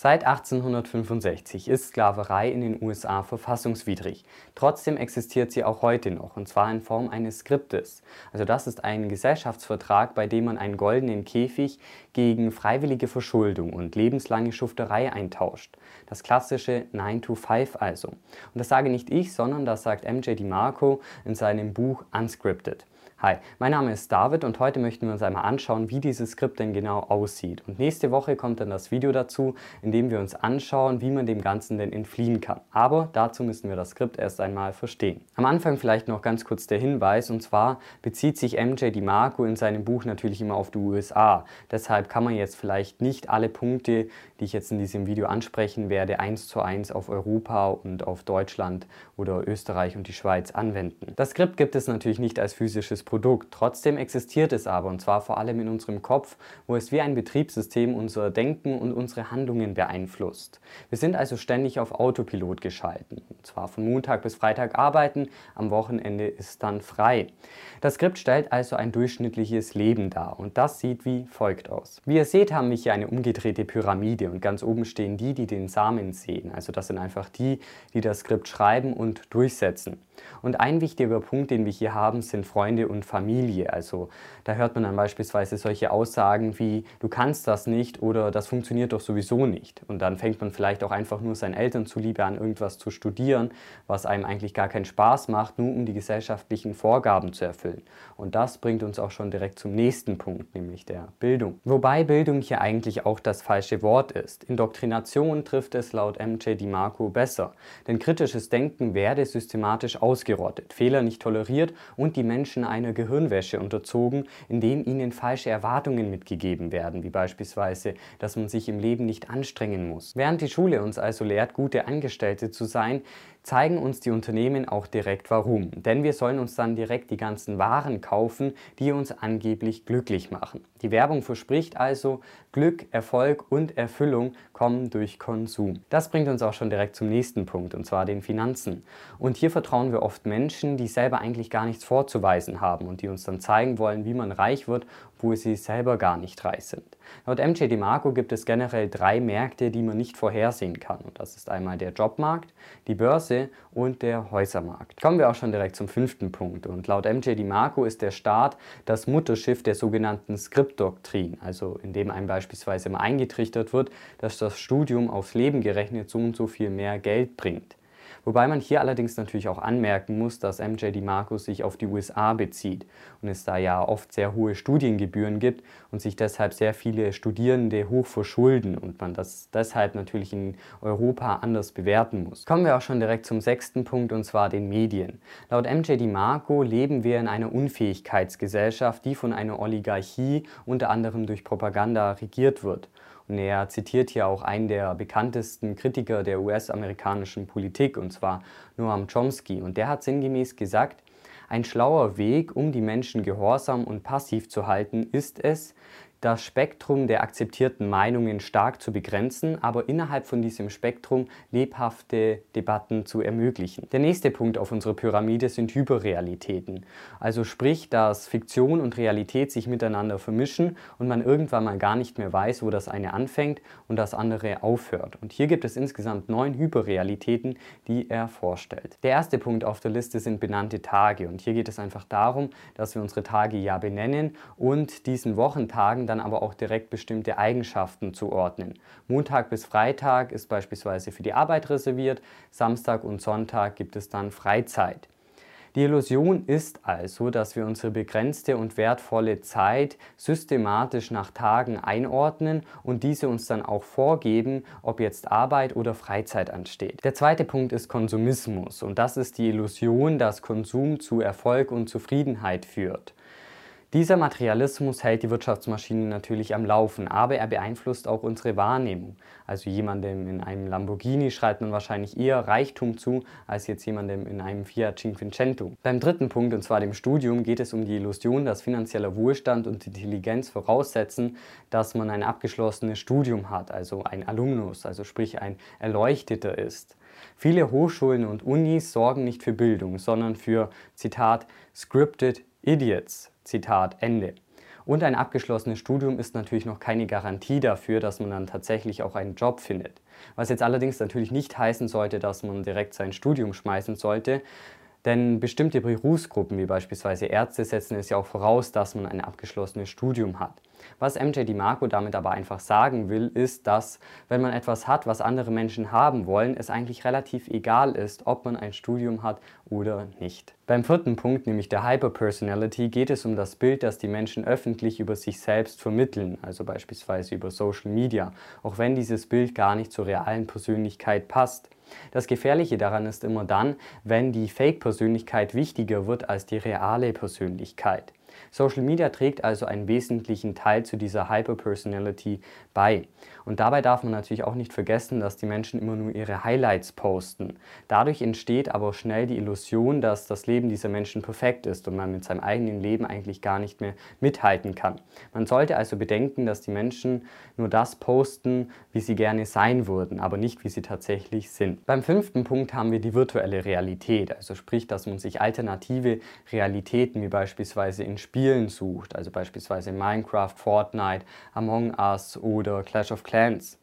Seit 1865 ist Sklaverei in den USA verfassungswidrig. Trotzdem existiert sie auch heute noch, und zwar in Form eines Skriptes. Also das ist ein Gesellschaftsvertrag, bei dem man einen goldenen Käfig gegen freiwillige Verschuldung und lebenslange Schufterei eintauscht. Das klassische 9 to 5 also. Und das sage nicht ich, sondern das sagt MJ DiMarco in seinem Buch Unscripted. Hi, mein Name ist David und heute möchten wir uns einmal anschauen, wie dieses Skript denn genau aussieht. Und nächste Woche kommt dann das Video dazu, in dem wir uns anschauen, wie man dem Ganzen denn entfliehen kann. Aber dazu müssen wir das Skript erst einmal verstehen. Am Anfang vielleicht noch ganz kurz der Hinweis, und zwar bezieht sich MJ DiMarco in seinem Buch natürlich immer auf die USA. Deshalb kann man jetzt vielleicht nicht alle Punkte, die ich jetzt in diesem Video ansprechen werde, eins zu eins auf Europa und auf Deutschland oder Österreich und die Schweiz anwenden. Das Skript gibt es natürlich nicht als physisches Produkt. Trotzdem existiert es aber und zwar vor allem in unserem Kopf, wo es wie ein Betriebssystem unser Denken und unsere Handlungen beeinflusst. Wir sind also ständig auf Autopilot geschalten. Und zwar von Montag bis Freitag arbeiten, am Wochenende ist dann frei. Das Skript stellt also ein durchschnittliches Leben dar und das sieht wie folgt aus. Wie ihr seht, haben wir hier eine umgedrehte Pyramide und ganz oben stehen die, die den Samen sehen. Also das sind einfach die, die das Skript schreiben und durchsetzen. Und ein wichtiger Punkt, den wir hier haben, sind Freunde und Familie. Also da hört man dann beispielsweise solche Aussagen wie, du kannst das nicht oder das funktioniert doch sowieso nicht. Und dann fängt man vielleicht auch einfach nur seinen Eltern zuliebe an, irgendwas zu studieren, was einem eigentlich gar keinen Spaß macht, nur um die gesellschaftlichen Vorgaben zu erfüllen. Und das bringt uns auch schon direkt zum nächsten Punkt, nämlich der Bildung. Wobei Bildung hier eigentlich auch das falsche Wort ist. Indoktrination trifft es laut MJ DiMarco besser. Denn kritisches Denken werde systematisch ausgerottet, Fehler nicht toleriert und die Menschen einer Gehirnwäsche unterzogen, indem ihnen falsche Erwartungen mitgegeben werden, wie beispielsweise, dass man sich im Leben nicht anstrengen muss. Während die Schule uns also lehrt, gute Angestellte zu sein, zeigen uns die Unternehmen auch direkt warum. Denn wir sollen uns dann direkt die ganzen Waren kaufen, die uns angeblich glücklich machen. Die Werbung verspricht also, Glück, Erfolg und Erfüllung kommen durch Konsum. Das bringt uns auch schon direkt zum nächsten Punkt, und zwar den Finanzen. Und hier vertrauen wir oft Menschen, die selber eigentlich gar nichts vorzuweisen haben und die uns dann zeigen wollen, wie man reich wird, wo sie selber gar nicht reich sind. Laut MJ DeMarco gibt es generell drei Märkte, die man nicht vorhersehen kann. Und das ist einmal der Jobmarkt, die Börse und der Häusermarkt. Kommen wir auch schon direkt zum fünften Punkt. Und laut MJ DiMarco ist der Staat das Mutterschiff der sogenannten Skriptdoktrin, also indem einem beispielsweise mal eingetrichtert wird, dass das Studium aufs Leben gerechnet so und so viel mehr Geld bringt. Wobei man hier allerdings natürlich auch anmerken muss, dass MJ DiMarco sich auf die USA bezieht und es da ja oft sehr hohe Studiengebühren gibt und sich deshalb sehr viele Studierende hoch verschulden und man das deshalb natürlich in Europa anders bewerten muss. Kommen wir auch schon direkt zum sechsten Punkt und zwar den Medien. Laut MJ DiMarco leben wir in einer Unfähigkeitsgesellschaft, die von einer Oligarchie unter anderem durch Propaganda regiert wird. Und er zitiert hier auch einen der bekanntesten Kritiker der US-amerikanischen Politik, und zwar Noam Chomsky. Und der hat sinngemäß gesagt, ein schlauer Weg, um die Menschen gehorsam und passiv zu halten, ist es, das Spektrum der akzeptierten Meinungen stark zu begrenzen, aber innerhalb von diesem Spektrum lebhafte Debatten zu ermöglichen. Der nächste Punkt auf unserer Pyramide sind Hyperrealitäten. Also sprich, dass Fiktion und Realität sich miteinander vermischen und man irgendwann mal gar nicht mehr weiß, wo das eine anfängt und das andere aufhört. Und hier gibt es insgesamt neun Hyperrealitäten, die er vorstellt. Der erste Punkt auf der Liste sind benannte Tage und hier geht es einfach darum, dass wir unsere Tage ja benennen und diesen Wochentagen dann aber auch direkt bestimmte Eigenschaften zuordnen. Montag bis Freitag ist beispielsweise für die Arbeit reserviert, Samstag und Sonntag gibt es dann Freizeit. Die Illusion ist also, dass wir unsere begrenzte und wertvolle Zeit systematisch nach Tagen einordnen und diese uns dann auch vorgeben, ob jetzt Arbeit oder Freizeit ansteht. Der zweite Punkt ist Konsumismus und das ist die Illusion, dass Konsum zu Erfolg und Zufriedenheit führt. Dieser Materialismus hält die Wirtschaftsmaschine natürlich am Laufen, aber er beeinflusst auch unsere Wahrnehmung. Also jemandem in einem Lamborghini schreibt man wahrscheinlich eher Reichtum zu, als jetzt jemandem in einem Fiat Cinquecento. Beim dritten Punkt, und zwar dem Studium, geht es um die Illusion, dass finanzieller Wohlstand und Intelligenz voraussetzen, dass man ein abgeschlossenes Studium hat, also ein Alumnus, also sprich ein Erleuchteter ist. Viele Hochschulen und Unis sorgen nicht für Bildung, sondern für, Zitat, scripted idiots, Zitat Ende. Und ein abgeschlossenes Studium ist natürlich noch keine Garantie dafür, dass man dann tatsächlich auch einen Job findet. Was jetzt allerdings natürlich nicht heißen sollte, dass man direkt sein Studium schmeißen sollte, denn bestimmte Berufsgruppen, wie beispielsweise Ärzte, setzen es ja auch voraus, dass man ein abgeschlossenes Studium hat. Was MJ DiMarco damit aber einfach sagen will, ist, dass wenn man etwas hat, was andere Menschen haben wollen, es eigentlich relativ egal ist, ob man ein Studium hat oder nicht. Beim vierten Punkt, nämlich der Hyperpersonality, geht es um das Bild, das die Menschen öffentlich über sich selbst vermitteln, also beispielsweise über Social Media, auch wenn dieses Bild gar nicht zur realen Persönlichkeit passt. Das Gefährliche daran ist immer dann, wenn die Fake-Persönlichkeit wichtiger wird als die reale Persönlichkeit. Social Media trägt also einen wesentlichen Teil zu dieser Hyperpersonality bei. Und dabei darf man natürlich auch nicht vergessen, dass die Menschen immer nur ihre Highlights posten. Dadurch entsteht aber schnell die Illusion, dass das Leben dieser Menschen perfekt ist und man mit seinem eigenen Leben eigentlich gar nicht mehr mithalten kann. Man sollte also bedenken, dass die Menschen nur das posten, wie sie gerne sein würden, aber nicht wie sie tatsächlich sind. Beim fünften Punkt haben wir die virtuelle Realität, also sprich, dass man sich alternative Realitäten wie beispielsweise in Spielen sucht, also beispielsweise Minecraft, Fortnite, Among Us oder Clash of Clans.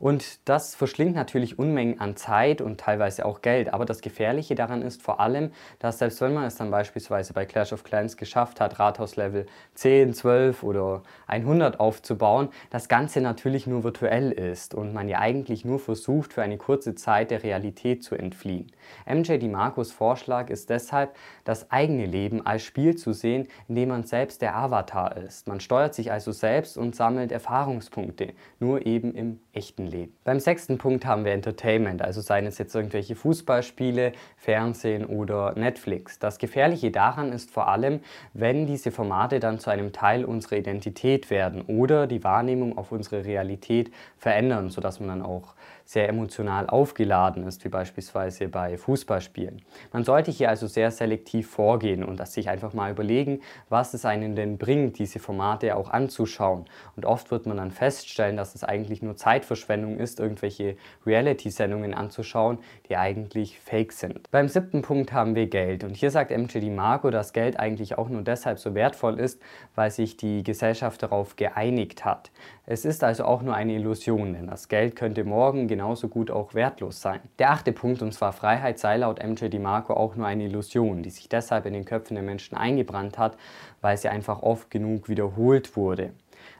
Und das verschlingt natürlich Unmengen an Zeit und teilweise auch Geld. Aber das Gefährliche daran ist vor allem, dass selbst wenn man es dann beispielsweise bei Clash of Clans geschafft hat, Rathauslevel 10, 12 oder 100 aufzubauen, das Ganze natürlich nur virtuell ist und man ja eigentlich nur versucht, für eine kurze Zeit der Realität zu entfliehen. MJ DiMarcos Vorschlag ist deshalb, das eigene Leben als Spiel zu sehen, in dem man selbst der Avatar ist. Man steuert sich also selbst und sammelt Erfahrungspunkte, nur eben im echten Leben. Beim sechsten Punkt haben wir Entertainment, also seien es jetzt irgendwelche Fußballspiele, Fernsehen oder Netflix. Das Gefährliche daran ist vor allem, wenn diese Formate dann zu einem Teil unserer Identität werden oder die Wahrnehmung auf unsere Realität verändern, sodass man dann auch sehr emotional aufgeladen ist, wie beispielsweise bei Fußballspielen. Man sollte hier also sehr selektiv vorgehen und sich einfach mal überlegen, was es einen denn bringt, diese Formate auch anzuschauen. Und oft wird man dann feststellen, dass es eigentlich nur Zeitverschwendung ist, irgendwelche Reality-Sendungen anzuschauen, die eigentlich fake sind. Beim siebten Punkt haben wir Geld. Und hier sagt MJ Marco, dass Geld eigentlich auch nur deshalb so wertvoll ist, weil sich die Gesellschaft darauf geeinigt hat. Es ist also auch nur eine Illusion, denn das Geld könnte morgen genauso gut auch wertlos sein. Der achte Punkt, und zwar Freiheit, sei laut MJ DiMarco auch nur eine Illusion, die sich deshalb in den Köpfen der Menschen eingebrannt hat, weil sie einfach oft genug wiederholt wurde.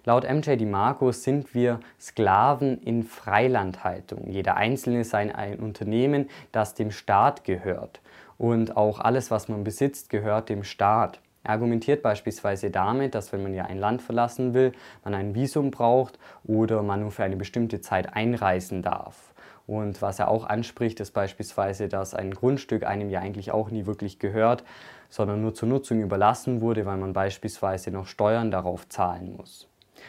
Laut MJ DiMarco sind wir Sklaven in Freilandhaltung. Jeder Einzelne sei ein Unternehmen, das dem Staat gehört. Und auch alles, was man besitzt, gehört dem Staat. Er argumentiert beispielsweise damit, dass wenn man ja ein Land verlassen will, man ein Visum braucht oder man nur für eine bestimmte Zeit einreisen darf. Und was er auch anspricht, ist beispielsweise, dass ein Grundstück einem ja eigentlich auch nie wirklich gehört, sondern nur zur Nutzung überlassen wurde, weil man beispielsweise noch Steuern darauf zahlen muss.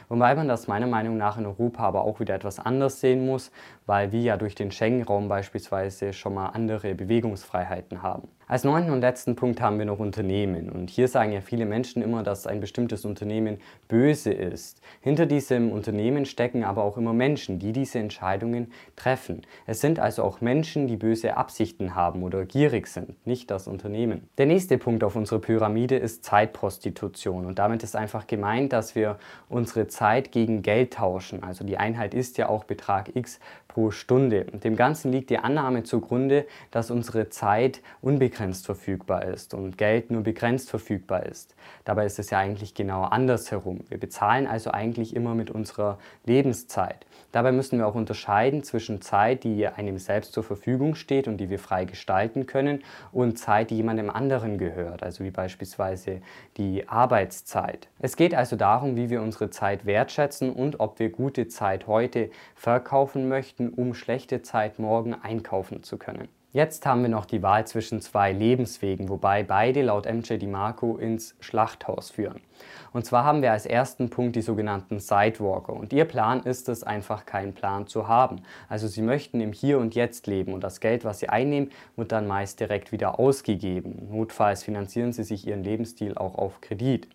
Wobei man das meiner Meinung nach in Europa aber auch wieder etwas anders sehen muss, weil wir ja durch den Schengen-Raum beispielsweise schon mal andere Bewegungsfreiheiten haben. Als neunten und letzten Punkt haben wir noch Unternehmen. Und hier sagen ja viele Menschen immer, dass ein bestimmtes Unternehmen böse ist. Hinter diesem Unternehmen stecken aber auch immer Menschen, die diese Entscheidungen treffen. Es sind also auch Menschen, die böse Absichten haben oder gierig sind, nicht das Unternehmen. Der nächste Punkt auf unserer Pyramide ist Zeitprostitution. Und damit ist einfach gemeint, dass wir unsere Zeit gegen Geld tauschen. Also die Einheit ist ja auch Betrag X pro Stunde. Und dem Ganzen liegt die Annahme zugrunde, dass unsere Zeit unbegrenzt verfügbar ist und Geld nur begrenzt verfügbar ist. Dabei ist es ja eigentlich genau andersherum. Wir bezahlen also eigentlich immer mit unserer Lebenszeit. Dabei müssen wir auch unterscheiden zwischen Zeit, die einem selbst zur Verfügung steht und die wir frei gestalten können, und Zeit, die jemandem anderen gehört, also wie beispielsweise die Arbeitszeit. Es geht also darum, wie wir unsere Zeit wertschätzen und ob wir gute Zeit heute verkaufen möchten möchten, um schlechte Zeit morgen einkaufen zu können. Jetzt haben wir noch die Wahl zwischen zwei Lebenswegen, wobei beide laut MJ DiMarco ins Schlachthaus führen. Und zwar haben wir als ersten Punkt die sogenannten Sidewalker. Und ihr Plan ist es, einfach keinen Plan zu haben. Also sie möchten im Hier und Jetzt leben und das Geld, was sie einnehmen, wird dann meist direkt wieder ausgegeben. Notfalls finanzieren sie sich ihren Lebensstil auch auf Kredit.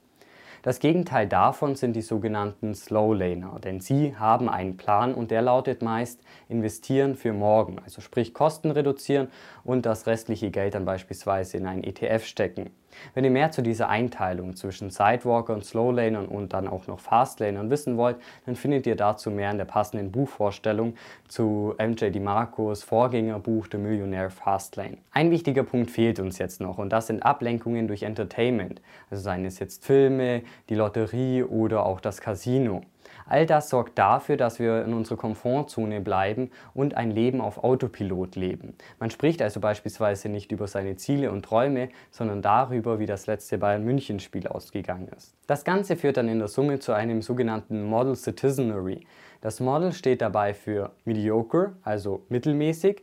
Das Gegenteil davon sind die sogenannten Slow Laner, denn sie haben einen Plan und der lautet meist investieren für morgen, also sprich Kosten reduzieren und das restliche Geld dann beispielsweise in ein ETF stecken. Wenn ihr mehr zu dieser Einteilung zwischen Sidewalker und Slowlanern und dann auch noch Fastlanern wissen wollt, dann findet ihr dazu mehr in der passenden Buchvorstellung zu MJ DiMarcos Vorgängerbuch The Millionaire Fastlane. Ein wichtiger Punkt fehlt uns jetzt noch und das sind Ablenkungen durch Entertainment. Also seien es jetzt Filme, die Lotterie oder auch das Casino. All das sorgt dafür, dass wir in unserer Komfortzone bleiben und ein Leben auf Autopilot leben. Man spricht also beispielsweise nicht über seine Ziele und Träume, sondern darüber, wie das letzte Bayern München Spiel ausgegangen ist. Das Ganze führt dann in der Summe zu einem sogenannten Model Citizenry. Das Model steht dabei für mediocre, also mittelmäßig,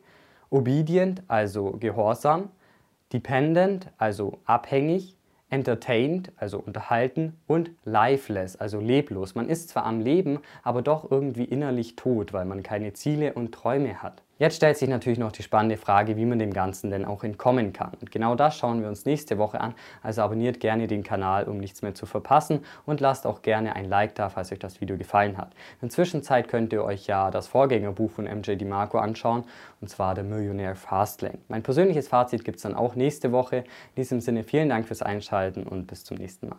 obedient, also gehorsam, dependent, also abhängig, entertained, also unterhalten, und lifeless, also leblos. Man ist zwar am Leben, aber doch irgendwie innerlich tot, weil man keine Ziele und Träume hat. Jetzt stellt sich natürlich noch die spannende Frage, wie man dem Ganzen denn auch entkommen kann. Und genau das schauen wir uns nächste Woche an. Also abonniert gerne den Kanal, um nichts mehr zu verpassen und lasst auch gerne ein Like da, falls euch das Video gefallen hat. In der Zwischenzeit könnt ihr euch ja das Vorgängerbuch von MJ DiMarco anschauen, und zwar der Millionaire Fastlane. Mein persönliches Fazit gibt es dann auch nächste Woche. In diesem Sinne vielen Dank fürs Einschalten und bis zum nächsten Mal.